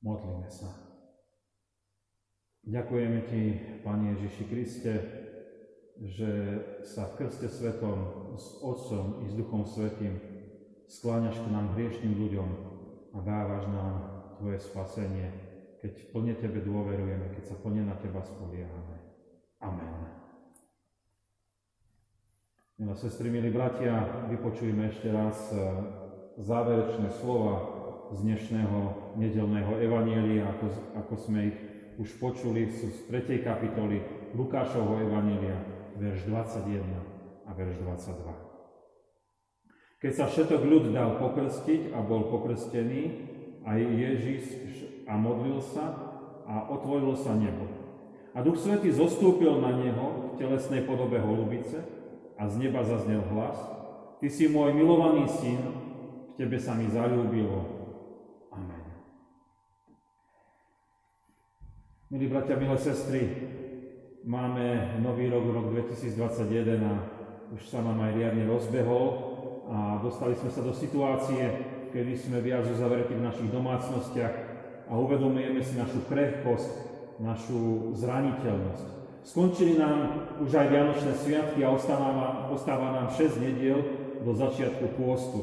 Modlíme sa. Ďakujeme Ti, Pane Ježiši Kriste, že sa v krste svetom s Otcom i s Duchom Svetým skláňaš k nám hriešným ľuďom a dávaš nám Tvoje spasenie, keď plne Tebe dôverujeme, keď sa plne na Teba spoliehame. Amen. Milé sestry, milí bratia, vypočujeme ešte raz eh, záverečné slova z dnešného nedelného evanielia, ako, ako sme ich už počuli, sú z 3. kapitoly Lukášovho evanielia, verš 21 a verš 22. Keď sa všetok ľud dal pokrstiť a bol pokrstený, aj Ježiš a modlil sa a otvorilo sa nebo. A Duch Svetý zostúpil na neho v telesnej podobe holubice a z neba zaznel hlas. Ty si môj milovaný syn, v tebe sa mi zalúbilo, Milí bratia, milé sestry, máme nový rok, rok 2021 a už sa nám aj riadne rozbehol a dostali sme sa do situácie, kedy sme viac uzavretí v našich domácnostiach a uvedomujeme si našu krehkosť, našu zraniteľnosť. Skončili nám už aj Vianočné sviatky a ostáva, ostáva nám 6 nediel do začiatku pôstu.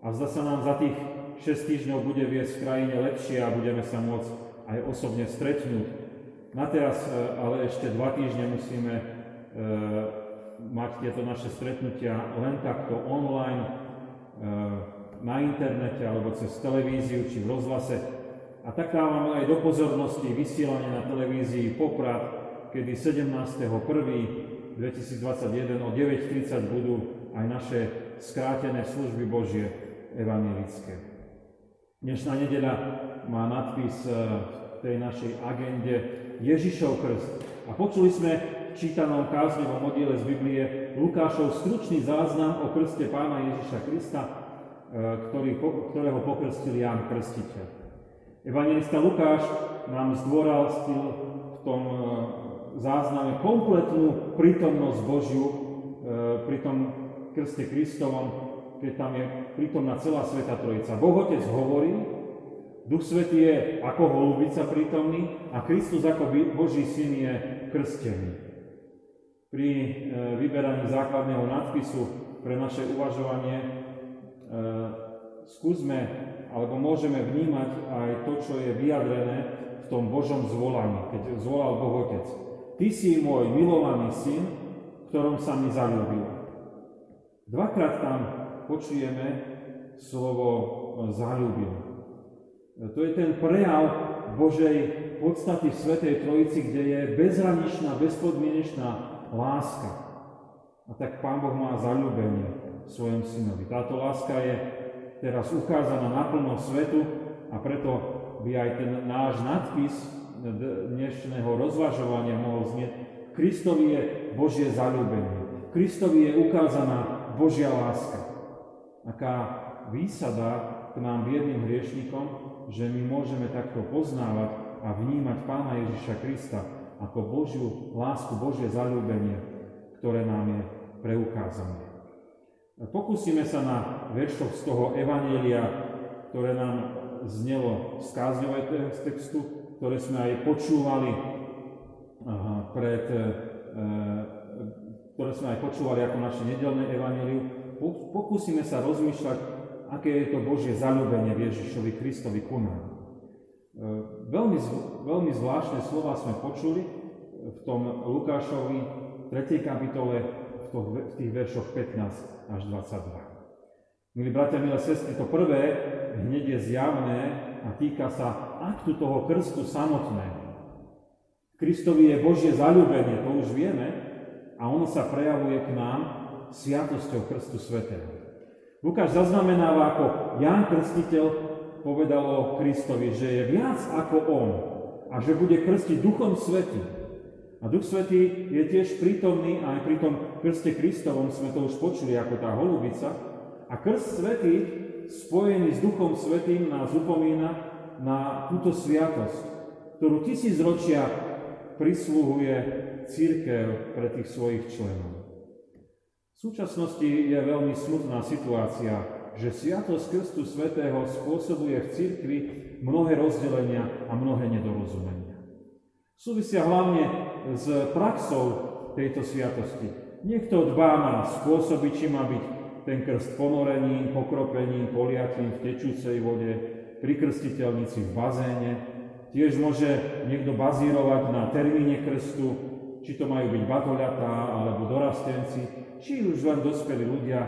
A zda sa nám za tých 6 týždňov bude viesť v krajine lepšie a budeme sa môcť aj osobne stretnúť. Na teraz e, ale ešte dva týždne musíme e, mať tieto naše stretnutia len takto online, e, na internete alebo cez televíziu či v rozhlase. A tak dávame aj do pozornosti vysielanie na televízii Poprad, kedy 17.1.2021 o 9.30 budú aj naše skrátené služby Božie evangelické. Dnešná nedeľa má nadpis v tej našej agende Ježišov krst. A počuli sme v čítanom kázňovom oddiele z Biblie Lukášov stručný záznam o krste pána Ježiša Krista, e, ktorý, ktorého pokrstil Ján Krstiteľ. Evangelista Lukáš nám zdôrazil v tom e, zázname kompletnú prítomnosť Božiu pri tom krste Kristovom, keď tam je prítomná celá Sveta Trojica. Boh Otec hovorí, Duch Svetý je ako holubica prítomný a Kristus ako Boží syn je krstený. Pri e, vyberaní základného nadpisu pre naše uvažovanie e, skúsme alebo môžeme vnímať aj to, čo je vyjadrené v tom Božom zvolaní, keď zvolal Boh Otec. Ty si môj milovaný syn, ktorom sa mi zalúbil. Dvakrát tam počujeme slovo zalúbil. To je ten prejav Božej podstaty v Svetej Trojici, kde je bezhraničná, bezpodmienečná láska. A tak Pán Boh má zalúbenie svojom synovi. Táto láska je teraz ukázaná naplno svetu a preto by aj ten náš nadpis dnešného rozvažovania mohol znieť Kristovi je Božie zalúbenie. Kristovi je ukázaná Božia láska. Aká výsada k nám biedným hriešnikom, že my môžeme takto poznávať a vnímať Pána Ježiša Krista ako Božiu lásku, Božie zalúbenie, ktoré nám je preukázané. Pokúsime sa na veršoch z toho Evanielia, ktoré nám znelo z kázňového textu, ktoré sme aj počúvali pred, e, ktoré sme aj počúvali ako naše nedelné evanelium. Pokúsime sa rozmýšľať aké je to Božie zalúbenie v Ježišovi Kristovi ku nám. E, veľmi, veľmi zvláštne slova sme počuli v tom Lukášovi 3. kapitole v tých veršoch 15 až 22. Milí bratia, milé sestry, to prvé hneď je zjavné a týka sa aktu toho krstu samotného. Kristovi je Božie zalúbenie, to už vieme, a ono sa prejavuje k nám sviatosťou krstu svetého. Lukáš zaznamenáva, ako Ján Krstiteľ povedal o Kristovi, že je viac ako On a že bude krstiť Duchom Svetým. A Duch Svetý je tiež prítomný aj pri tom krste Kristovom, sme to už počuli ako tá holubica. A krst Svetý spojený s Duchom Svetým nás upomína na túto sviatosť, ktorú tisíc ročia prislúhuje církev pre tých svojich členov. V súčasnosti je veľmi smutná situácia že Sviatosť Krstu Svetého spôsobuje v cirkvi mnohé rozdelenia a mnohé nedorozumenia. Súvisia hlavne s praxou tejto sviatosti. Niekto dbá na spôsoby, či má byť ten krst ponorením, pokropením, poliatím v tečúcej vode, pri krstiteľnici v bazéne. Tiež môže niekto bazírovať na termíne krstu, či to majú byť batoľatá alebo dorastenci, či už len dospelí ľudia.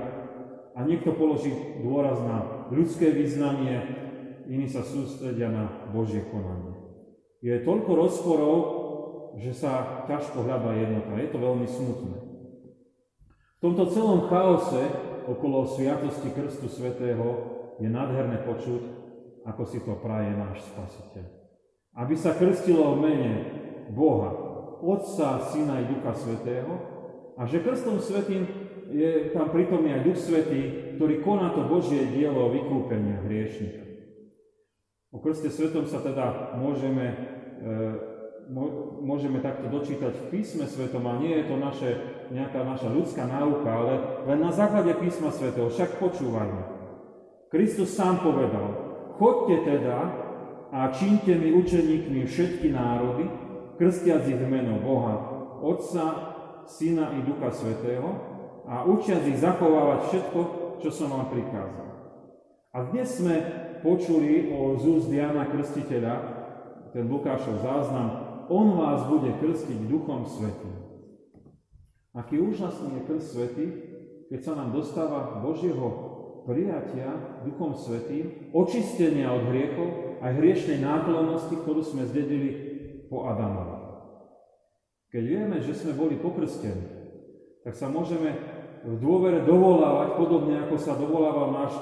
A niekto položí dôraz na ľudské vyznanie, iní sa sústredia na Božie konanie. Je toľko rozporov, že sa ťažko hľadá jednota. Je to veľmi smutné. V tomto celom chaose okolo Sviatosti Krstu Svetého je nádherné počuť, ako si to praje náš Spasiteľ. Aby sa krstilo v mene Boha, Otca, Syna i Ducha Svetého a že Krstom Svetým je tam prítomný aj Duch Svetý, ktorý koná to Božie dielo vykúpenia hriešnika. O Krste Svetom sa teda môžeme, e, môžeme takto dočítať v písme Svetom a nie je to naše, nejaká naša ľudská náuka, ale len na základe písma Svetého. Však počúvajme. Kristus sám povedal, chodte teda a čínte mi učeníkmi všetky národy, krstiac ich meno Boha, Otca, Syna i Ducha Svetého a učiac ich zachovávať všetko, čo som vám prikázal. A dnes sme počuli o z Jana Krstiteľa, ten Lukášov záznam, on vás bude krstiť Duchom Svetým. Aký úžasný je krst Svetý, keď sa nám dostáva Božieho prijatia Duchom Svetým, očistenia od hriechov, aj hriešnej náklonnosti, ktorú sme zdedili po Adamovi. Keď vieme, že sme boli pokrstení, tak sa môžeme v dôvere dovolávať, podobne ako sa dovolával náš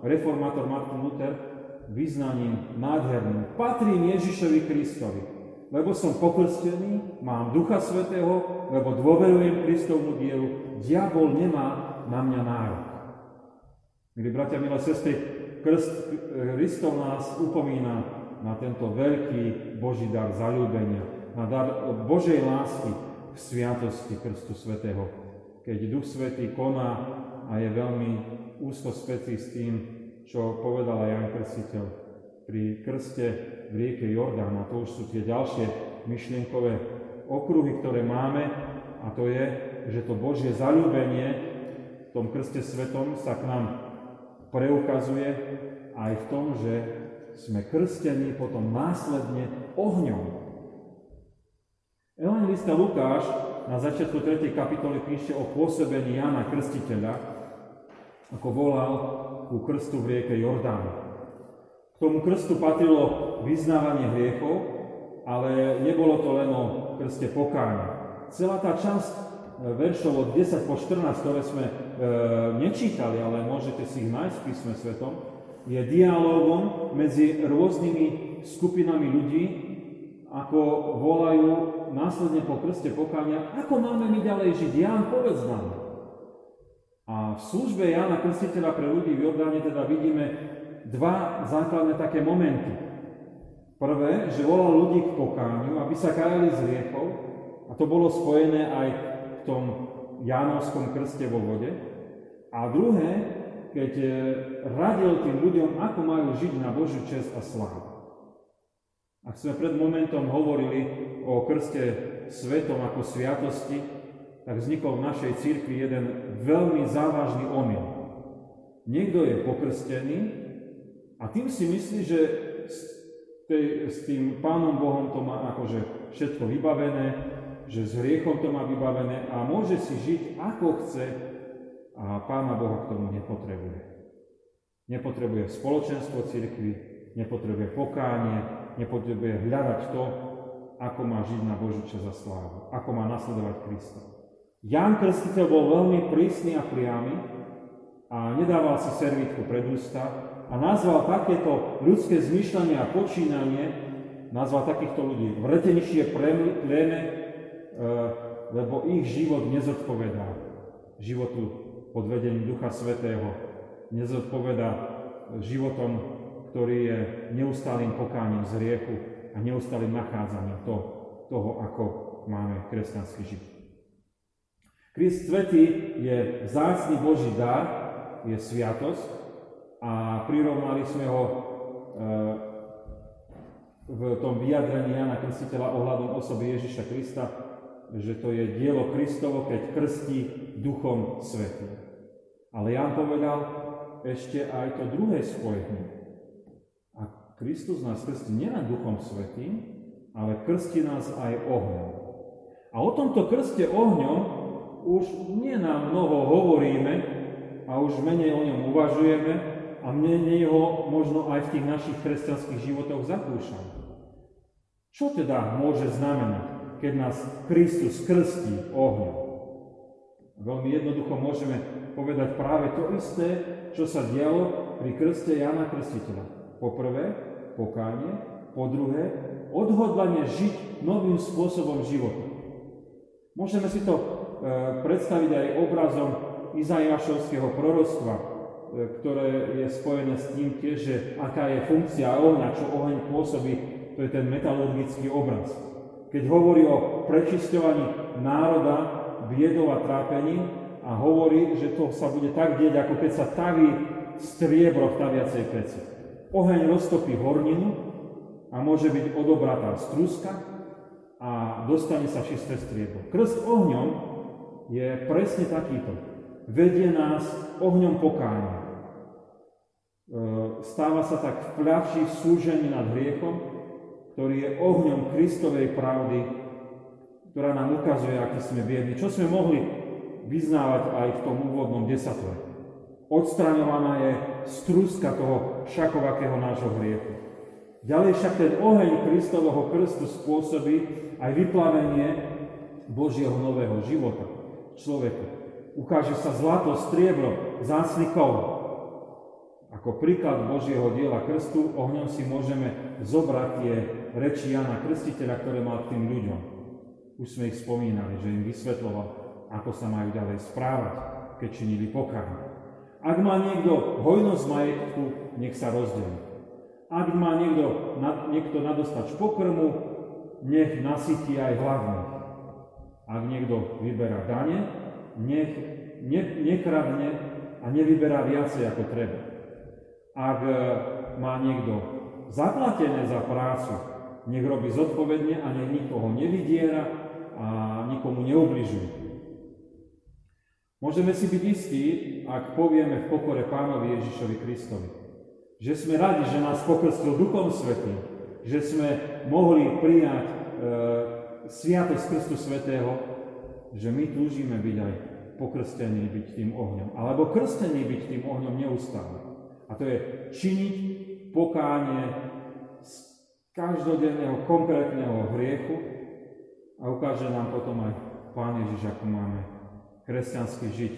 reformátor Martin Luther, vyznaním nádherným. Patrím Ježišovi Kristovi, lebo som pokrstený, mám Ducha Svetého, lebo dôverujem Kristovmu dielu, diabol nemá na mňa nárok. Milí bratia, milé sestry, krst Kristov nás upomína na tento veľký Boží dar zalúbenia, na dar Božej lásky v sviatosti Krstu Svetého. Keď Duch Svetý koná a je veľmi úzko spätý s tým, čo povedal Jan Krstiteľ pri krste v rieke Jordán. A to už sú tie ďalšie myšlienkové okruhy, ktoré máme. A to je, že to Božie zalúbenie v tom krste svetom sa k nám preukazuje aj v tom, že sme krstení potom následne ohňom. Evangelista Lukáš na začiatku 3. kapitoly píše o pôsobení Jana Krstiteľa, ako volal ku krstu v rieke Jordán. K tomu krstu patrilo vyznávanie hriechov, ale nebolo to len o krste pokáňa. Celá tá časť e, veršov od 10 po 14, ktoré sme e, nečítali, ale môžete si ich nájsť v písme svetom, je dialogom medzi rôznymi skupinami ľudí, ako volajú následne po krste pokáňa, ako máme my ďalej žiť. Ján, povedz nám. A v službe Jána Krstiteľa pre ľudí v Jordáne teda vidíme dva základné také momenty. Prvé, že volal ľudí k pokáňu, aby sa kajali z riechov, a to bolo spojené aj v tom Jánovskom krste vo vode. A druhé, keď e, radil tým ľuďom, ako majú žiť na Božiu čest a slávu. Ak sme pred momentom hovorili o krste svetom ako sviatosti, tak vznikol v našej cirkvi jeden veľmi závažný omyl. Niekto je pokrstený a tým si myslí, že s, tej, s tým Pánom Bohom to má akože všetko vybavené, že s hriechom to má vybavené a môže si žiť ako chce, a Pána Boha k tomu nepotrebuje. Nepotrebuje spoločenstvo cirkvi, nepotrebuje pokánie, nepotrebuje hľadať to, ako má žiť na Božiu čas a slávu, ako má nasledovať Krista. Ján Krstiteľ bol veľmi prísny a priamy a nedával si servítku pred ústa a nazval takéto ľudské zmýšľanie a počínanie, nazval takýchto ľudí vretenišie pléne, e, lebo ich život nezodpovedá životu pod vedením Ducha Svetého nezodpoveda životom, ktorý je neustálým pokáním z riechu a neustálým nachádzaním to, toho, ako máme kresťanský život. Krist Svetý je vzácný Boží dar, je sviatosť a prirovnali sme ho e, v tom vyjadrení Jana Krstiteľa ohľadom osoby Ježiša Krista, že to je dielo Kristovo, keď krstí Duchom Svetým. Ale Jan povedal ešte aj to druhé spojenie. Kristus nás krstí nielen Duchom Svetým, ale krstí nás aj ohňom. A o tomto krste ohňom už nie nám mnoho hovoríme a už menej o ňom uvažujeme a menej ho možno aj v tých našich kresťanských životoch zakúšame. Čo teda môže znamenať? keď nás Kristus krstí ohňom. Veľmi jednoducho môžeme povedať práve to isté, čo sa dialo pri krste Jana Krstiteľa. Po prvé, pokánie, po druhé, odhodlanie žiť novým spôsobom života. Môžeme si to e, predstaviť aj obrazom Izajašovského proroctva, e, ktoré je spojené s tým tiež, že aká je funkcia ohňa, čo oheň pôsobí, to je ten metalurgický obraz keď hovorí o prečisťovaní národa biedov a trápení a hovorí, že to sa bude tak dieť, ako keď sa taví striebro v taviacej peci. Oheň roztopí horninu a môže byť odobratá struska a dostane sa čisté striebro. Krst ohňom je presne takýto. Vedie nás ohňom pokáňa. E, stáva sa tak v pľači v súžení nad hriechom ktorý je ohňom Kristovej pravdy, ktorá nám ukazuje, aký sme biedni. Čo sme mohli vyznávať aj v tom úvodnom desatore. Odstraňovaná je struska toho šakovakého nášho hriechu. Ďalej však ten oheň Kristového krstu spôsobí aj vyplavenie Božieho nového života človeku. Ukáže sa zlato, striebro, zácny kov, ako príklad Božieho diela krstu ohňom si môžeme zobrať tie reči Jana Krstiteľa, ktoré mal k tým ľuďom. Už sme ich spomínali, že im vysvetloval, ako sa majú ďalej správať, keď činili pokánie. Ak má niekto hojnosť majetku, nech sa rozdelí. Ak má niekto, na, niekto nadostač pokrmu, nech nasytí aj hlavných. Ak niekto vyberá dane, nech ne, nekradne a nevyberá viacej ako treba. Ak e, má niekto zaplatené za prácu, nech robí zodpovedne a nech nikoho nevydiera a nikomu neubližuje. Môžeme si byť istí, ak povieme v pokore Pánovi Ježišovi Kristovi, že sme radi, že nás pokrstil Duchom Svetým, že sme mohli prijať e, Sviatosť Krstu Svetého, že my túžime byť aj pokrstení byť tým ohňom, alebo krstení byť tým ohňom neustále. A to je činiť pokánie z každodenného konkrétneho hriechu a ukáže nám potom aj Pán Ježiš, ako máme kresťansky žiť,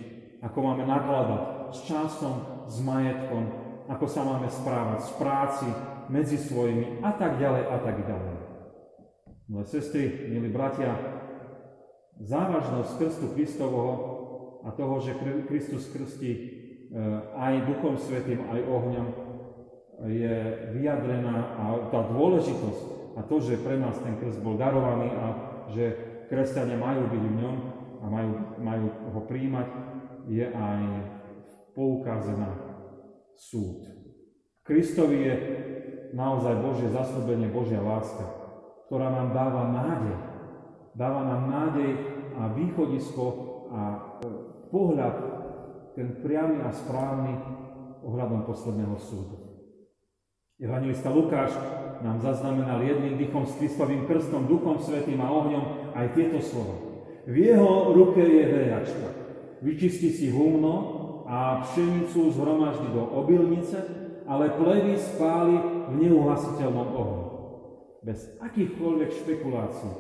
ako máme nakladať s časom, s majetkom, ako sa máme správať v práci, medzi svojimi a tak ďalej a tak ďalej. Milé sestry, milí bratia, závažnosť krstu Kristovho a toho, že Kristus krstí Eh, aj Duchom Svetým, aj ohňom je vyjadrená a tá dôležitosť a to, že pre nás ten krst bol darovaný a že kresťania majú byť v ňom a majú, majú ho príjmať, je aj v poukáze na súd. Kristovi je naozaj Božie zaslúbenie, Božia láska, ktorá nám dáva nádej. Dáva nám nádej a východisko a eh, pohľad ten priamy a správny ohľadom posledného súdu. Evangelista Lukáš nám zaznamenal jedným dýchom s Kristovým krstom, Duchom Svetým a ohňom aj tieto slova. V jeho ruke je vejačka. Vyčistí si humno a pšenicu zhromaždí do obilnice, ale plevy spáli v neuhasiteľnom ohni. Bez akýchkoľvek špekulácií.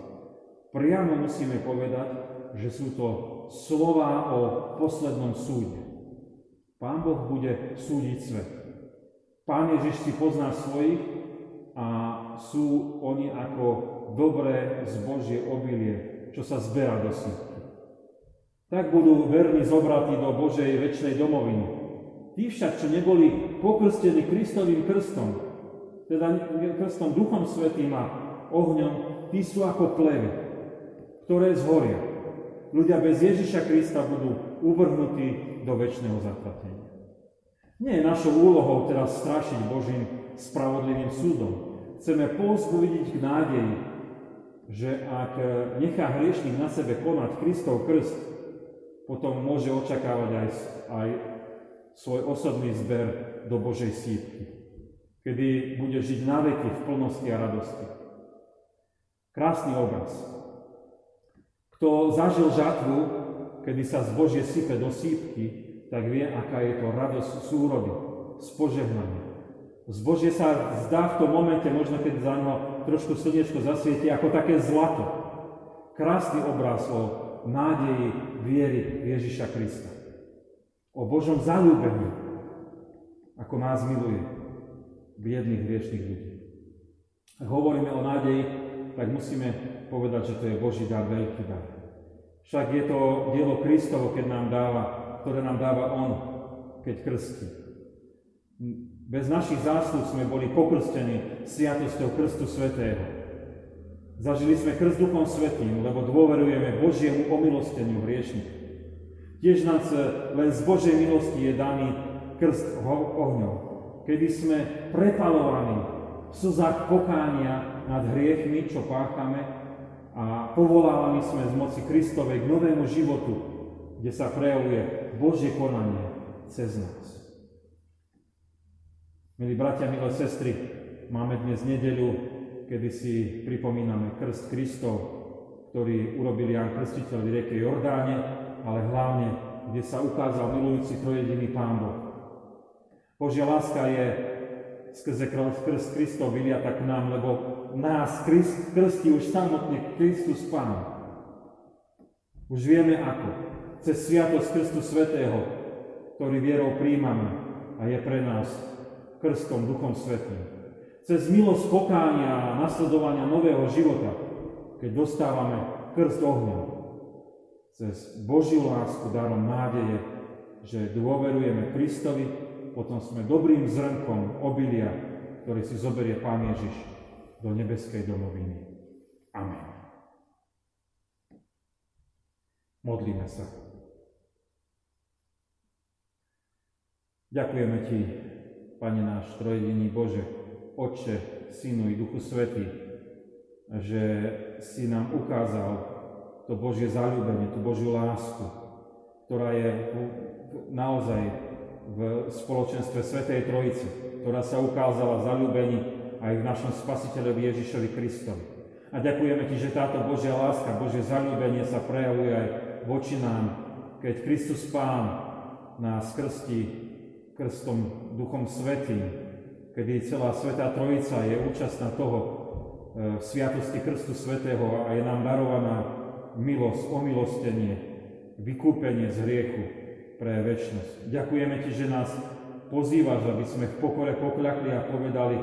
Priamo musíme povedať, že sú to slova o poslednom súde. Pán Boh bude súdiť svet. Pán Ježiš si pozná svojich a sú oni ako dobré zbožie obilie, čo sa zberá do sítky. Tak budú verní zobratí do Božej väčšnej domoviny. Tí však, čo neboli pokrstení Kristovým krstom, teda krstom Duchom Svetým a ohňom, tí sú ako plevy, ktoré zhoria ľudia bez Ježiša Krista budú uvrhnutí do väčšného zaplatenia. Nie je našou úlohou teraz strašiť Božím spravodlivým súdom. Chceme povzbudiť k nádeji, že ak nechá hriešnik na sebe konať Kristov krst, potom môže očakávať aj, aj svoj osobný zber do Božej sípky, kedy bude žiť na veky v plnosti a radosti. Krásny obraz. Kto zažil žatvu, kedy sa zbožie sype do sípky, tak vie, aká je to radosť súrody, z požehnania. Zbožie sa zdá v tom momente, možno keď za ňo trošku slnečko zasvieti, ako také zlato. Krásny obraz o nádeji viery Ježiša Krista. O Božom zalúbení, ako nás miluje biedných hriešných ľudí. Ak hovoríme o nádeji, tak musíme povedať, že to je Boží dar, veľký dar. Však je to dielo Kristovo, keď nám dáva ktoré nám dáva On, keď krstí. Bez našich zásluh sme boli pokrstení sviatosťou krstu svetého. Zažili sme krst Duchom Svetým, lebo dôverujeme Božiemu omilosteniu hriešných. Tiež nás len z Božej milosti je daný krst ohňom, kedy sme prepalovaní v slzách pokánia nad hriechmi, čo páchame, a povolávaní sme z moci Kristovej k novému životu, kde sa prejavuje Božie konanie cez nás. Milí bratia, milé sestry, máme dnes nedeľu, kedy si pripomíname krst Kristov, ktorý urobil Jan Krstiteľ v rieke Jordáne, ale hlavne, kde sa ukázal milujúci trojediný Pán Boh. Božia láska je skrze krst Kristov vyliata k nám, lebo nás krst, krstí už samotný Kristus Pán. Už vieme ako cez sviatosť Krstu Svetého, ktorý vierou príjmame a je pre nás krstom Duchom Svetým. Cez milosť pokánia a nasledovania nového života, keď dostávame krst ohňa. Cez Božiu lásku darom nádeje, že dôverujeme Kristovi, potom sme dobrým zrnkom obilia, ktorý si zoberie Pán Ježiš do nebeskej domoviny. Amen. Modlíme sa. Ďakujeme Ti, Pane náš, trojediný Bože, Otče, Synu i Duchu Svety, že si nám ukázal to Božie zalúbenie, tú Božiu lásku, ktorá je naozaj v spoločenstve Svetej Trojice, ktorá sa ukázala zalúbení aj v našom Spasiteľovi Ježišovi Kristovi. A ďakujeme Ti, že táto Božia láska, Božie zalúbenie sa prejavuje aj voči nám, keď Kristus Pán nás krstí krstom Duchom Svetým, kedy celá Svetá Trojica je účastná toho e, v Sviatosti Krstu Svetého a je nám darovaná milosť, omilostenie, vykúpenie z hriechu pre väčšnosť. Ďakujeme Ti, že nás pozývaš, aby sme v pokore pokľakli a povedali,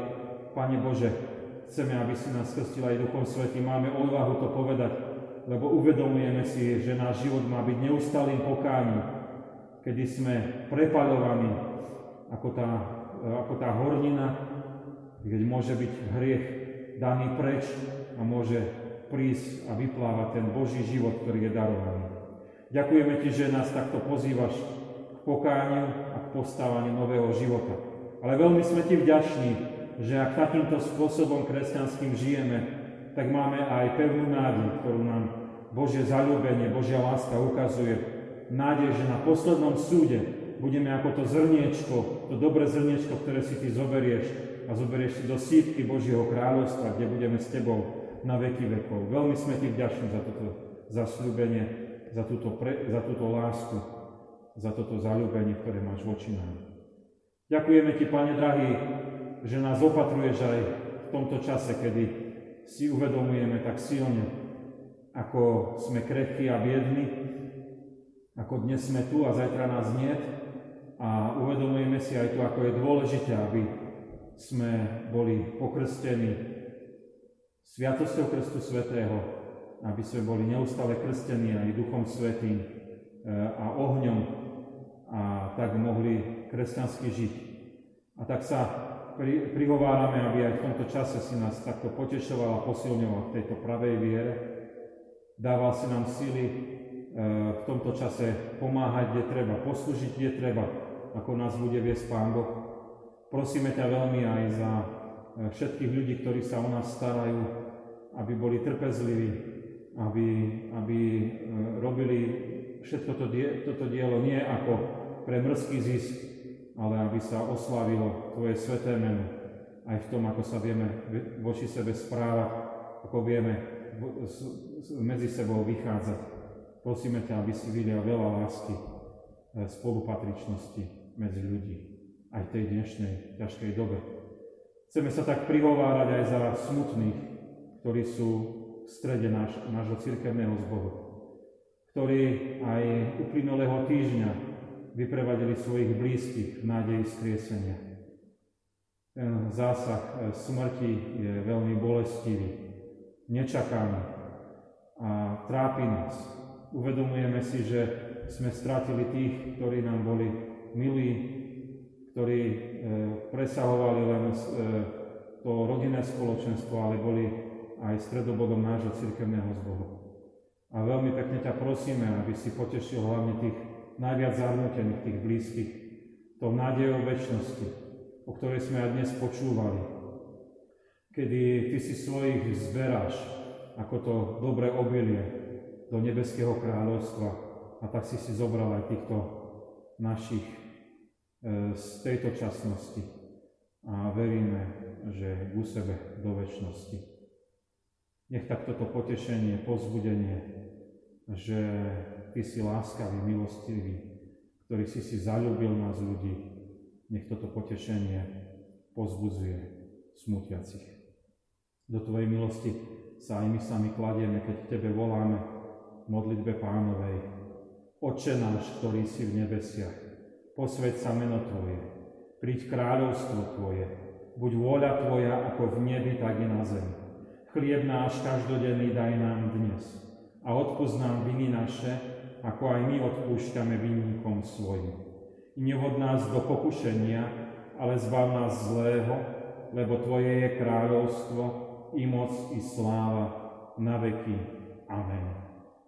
Pane Bože, chceme, aby si nás krstil aj Duchom Svetým. Máme odvahu to povedať, lebo uvedomujeme si, že náš život má byť neustálým pokáním, kedy sme prepaľovaní ako tá, ako tá hornina, keď môže byť hriech daný preč a môže prísť a vyplávať ten Boží život, ktorý je darovaný. Ďakujeme Ti, že nás takto pozývaš k pokániu a k postávaniu nového života. Ale veľmi sme Ti vďační, že ak takýmto spôsobom kresťanským žijeme, tak máme aj pevnú nádej, ktorú nám Božie zalúbenie, Božia láska ukazuje. Nádej, že na poslednom súde budeme ako to zrniečko, to dobré zrniečko, ktoré si ty zoberieš a zoberieš si do sípky Božieho kráľovstva, kde budeme s tebou na veky vekov. Veľmi sme ti vďační za toto zasľúbenie, za túto, pre, za túto lásku, za toto zalúbenie, ktoré máš voči nám. Ďakujeme ti, Pane drahý, že nás opatruješ aj v tomto čase, kedy si uvedomujeme tak silne, ako sme krehkí a biední, ako dnes sme tu a zajtra nás nie, a uvedomujeme si aj to, ako je dôležité, aby sme boli pokrstení Sviatosťou Krstu Svetého, aby sme boli neustále krstení aj Duchom Svetým e, a ohňom a tak mohli kresťansky žiť. A tak sa pri, prihovárame, aby aj v tomto čase si nás takto potešoval a posilňoval v tejto pravej viere. Dával si nám sily e, v tomto čase pomáhať, kde treba, poslúžiť, kde treba, ako nás bude viesť Pán Boh. Prosíme ťa veľmi aj za e, všetkých ľudí, ktorí sa o nás starajú, aby boli trpezliví, aby, aby e, robili všetko to die, toto dielo nie ako pre mrzký zisk, ale aby sa oslavilo Tvoje sveté meno aj v tom, ako sa vieme voči sebe správať, ako vieme medzi sebou vychádzať. Prosíme ťa, aby si vylial veľa lásky, e, spolupatričnosti medzi ľudí aj v tej dnešnej ťažkej dobe. Chceme sa tak prihovárať aj za smutných, ktorí sú v strede náš, nášho cirkevného zboru, ktorí aj uplynulého týždňa vyprevadili svojich blízkych v nádeji skriesenia. Ten zásah e, smrti je veľmi bolestivý, nečakaný a trápi nás. Uvedomujeme si, že sme stratili tých, ktorí nám boli milí, ktorí e, presahovali len e, to rodinné spoločenstvo, ale boli aj stredobodom nášho cirkevného zboru. A veľmi pekne ťa prosíme, aby si potešil hlavne tých najviac zarmútených, tých blízkych, tou nádejou väčšnosti, o ktorej sme aj dnes počúvali. Kedy ty si svojich zberáš, ako to dobré obilie, do nebeského kráľovstva a tak si si zobral aj týchto našich e, z tejto časnosti a veríme, že u sebe do väčšnosti. Nech tak toto potešenie, pozbudenie, že Ty si láskavý, milostivý, ktorý si si zalúbil nás ľudí, nech toto potešenie pozbudzuje smutiacich. Do Tvojej milosti sa aj my sami kladieme, keď Tebe voláme v modlitbe pánovej. Oče náš, ktorý si v nebesiach, posveď sa meno Tvoje, príď kráľovstvo Tvoje, buď vôľa Tvoja ako v nebi, tak i na zemi. Chlieb náš každodenný daj nám dnes a odpúsť nám viny naše, ako aj my odpúšťame vinníkom svojim. I nevod nás do pokušenia, ale zbav nás zlého, lebo Tvoje je kráľovstvo, i moc, i sláva, na veky. Amen.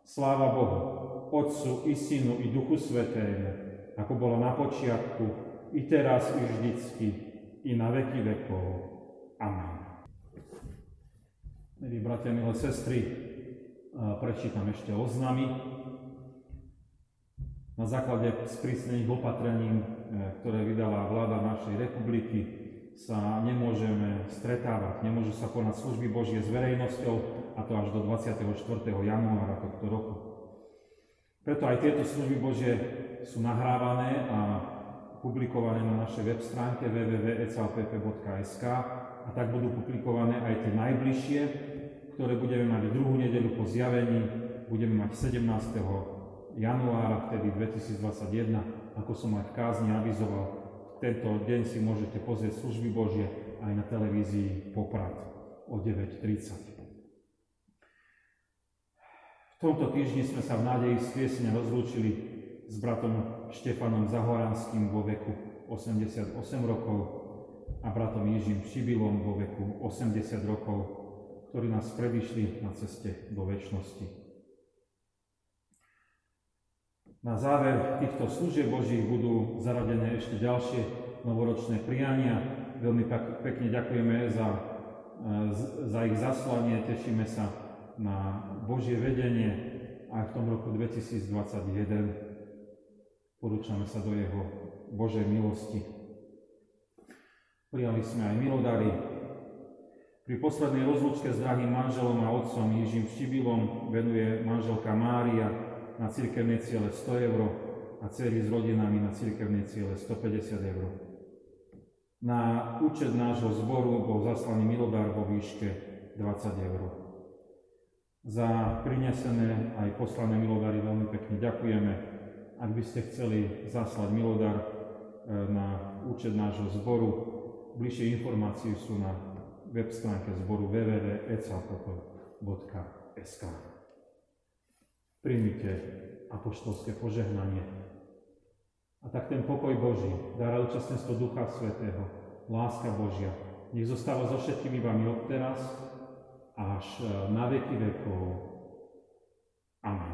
Sláva Bohu, Otcu, i Synu, i Duchu Svetému, ako bolo na počiatku, i teraz, i vždycky, i na veky vekov. Amen. Milí bratia, milé sestry, prečítam ešte oznamy. Na základe sprísnených opatrení, e, ktoré vydala vláda našej republiky, sa nemôžeme stretávať, nemôžu sa konať služby Božie s verejnosťou, a to až do 24. januára tohto roku. Preto aj tieto služby Božie sú nahrávané a publikované na našej web stránke www.eclpp.sk a tak budú publikované aj tie najbližšie, ktoré budeme mať druhú nedeľu po zjavení, budeme mať 17. januára, vtedy 2021, ako som aj v kázni avizoval. Tento deň si môžete pozrieť služby Božie aj na televízii Poprad o 9.30. V tomto týždni sme sa v nádeji skriesenia rozlúčili s bratom Štefanom Zahoranským vo veku 88 rokov a bratom Jižím Šibilom vo veku 80 rokov, ktorí nás predišli na ceste do väčšnosti. Na záver týchto služieb Božích budú zaradené ešte ďalšie novoročné priania. Veľmi pekne ďakujeme za, za ich zaslanie, tešíme sa na Božie vedenie aj v tom roku 2021. Porúčame sa do Jeho Božej milosti. Prijali sme aj milodary. Pri poslednej rozlúčke s drahým manželom a otcom Jižím Štibilom venuje manželka Mária na cirkevné ciele 100 eur a dcery s rodinami na cirkevné ciele 150 eur. Na účet nášho zboru bol zaslaný milodár vo výške 20 eur. Za prinesené aj poslané milodary veľmi pekne ďakujeme. Ak by ste chceli zaslať milodar e, na účet nášho zboru, Bližšie informácie sú na web stránke zboru www.ecapop.sk Príjmite apoštolské požehnanie. A tak ten pokoj Boží, dára účastnenstvo Ducha Svetého, láska Božia, nech zostáva so všetkými vami od teraz až e, na veky vekov. Amen.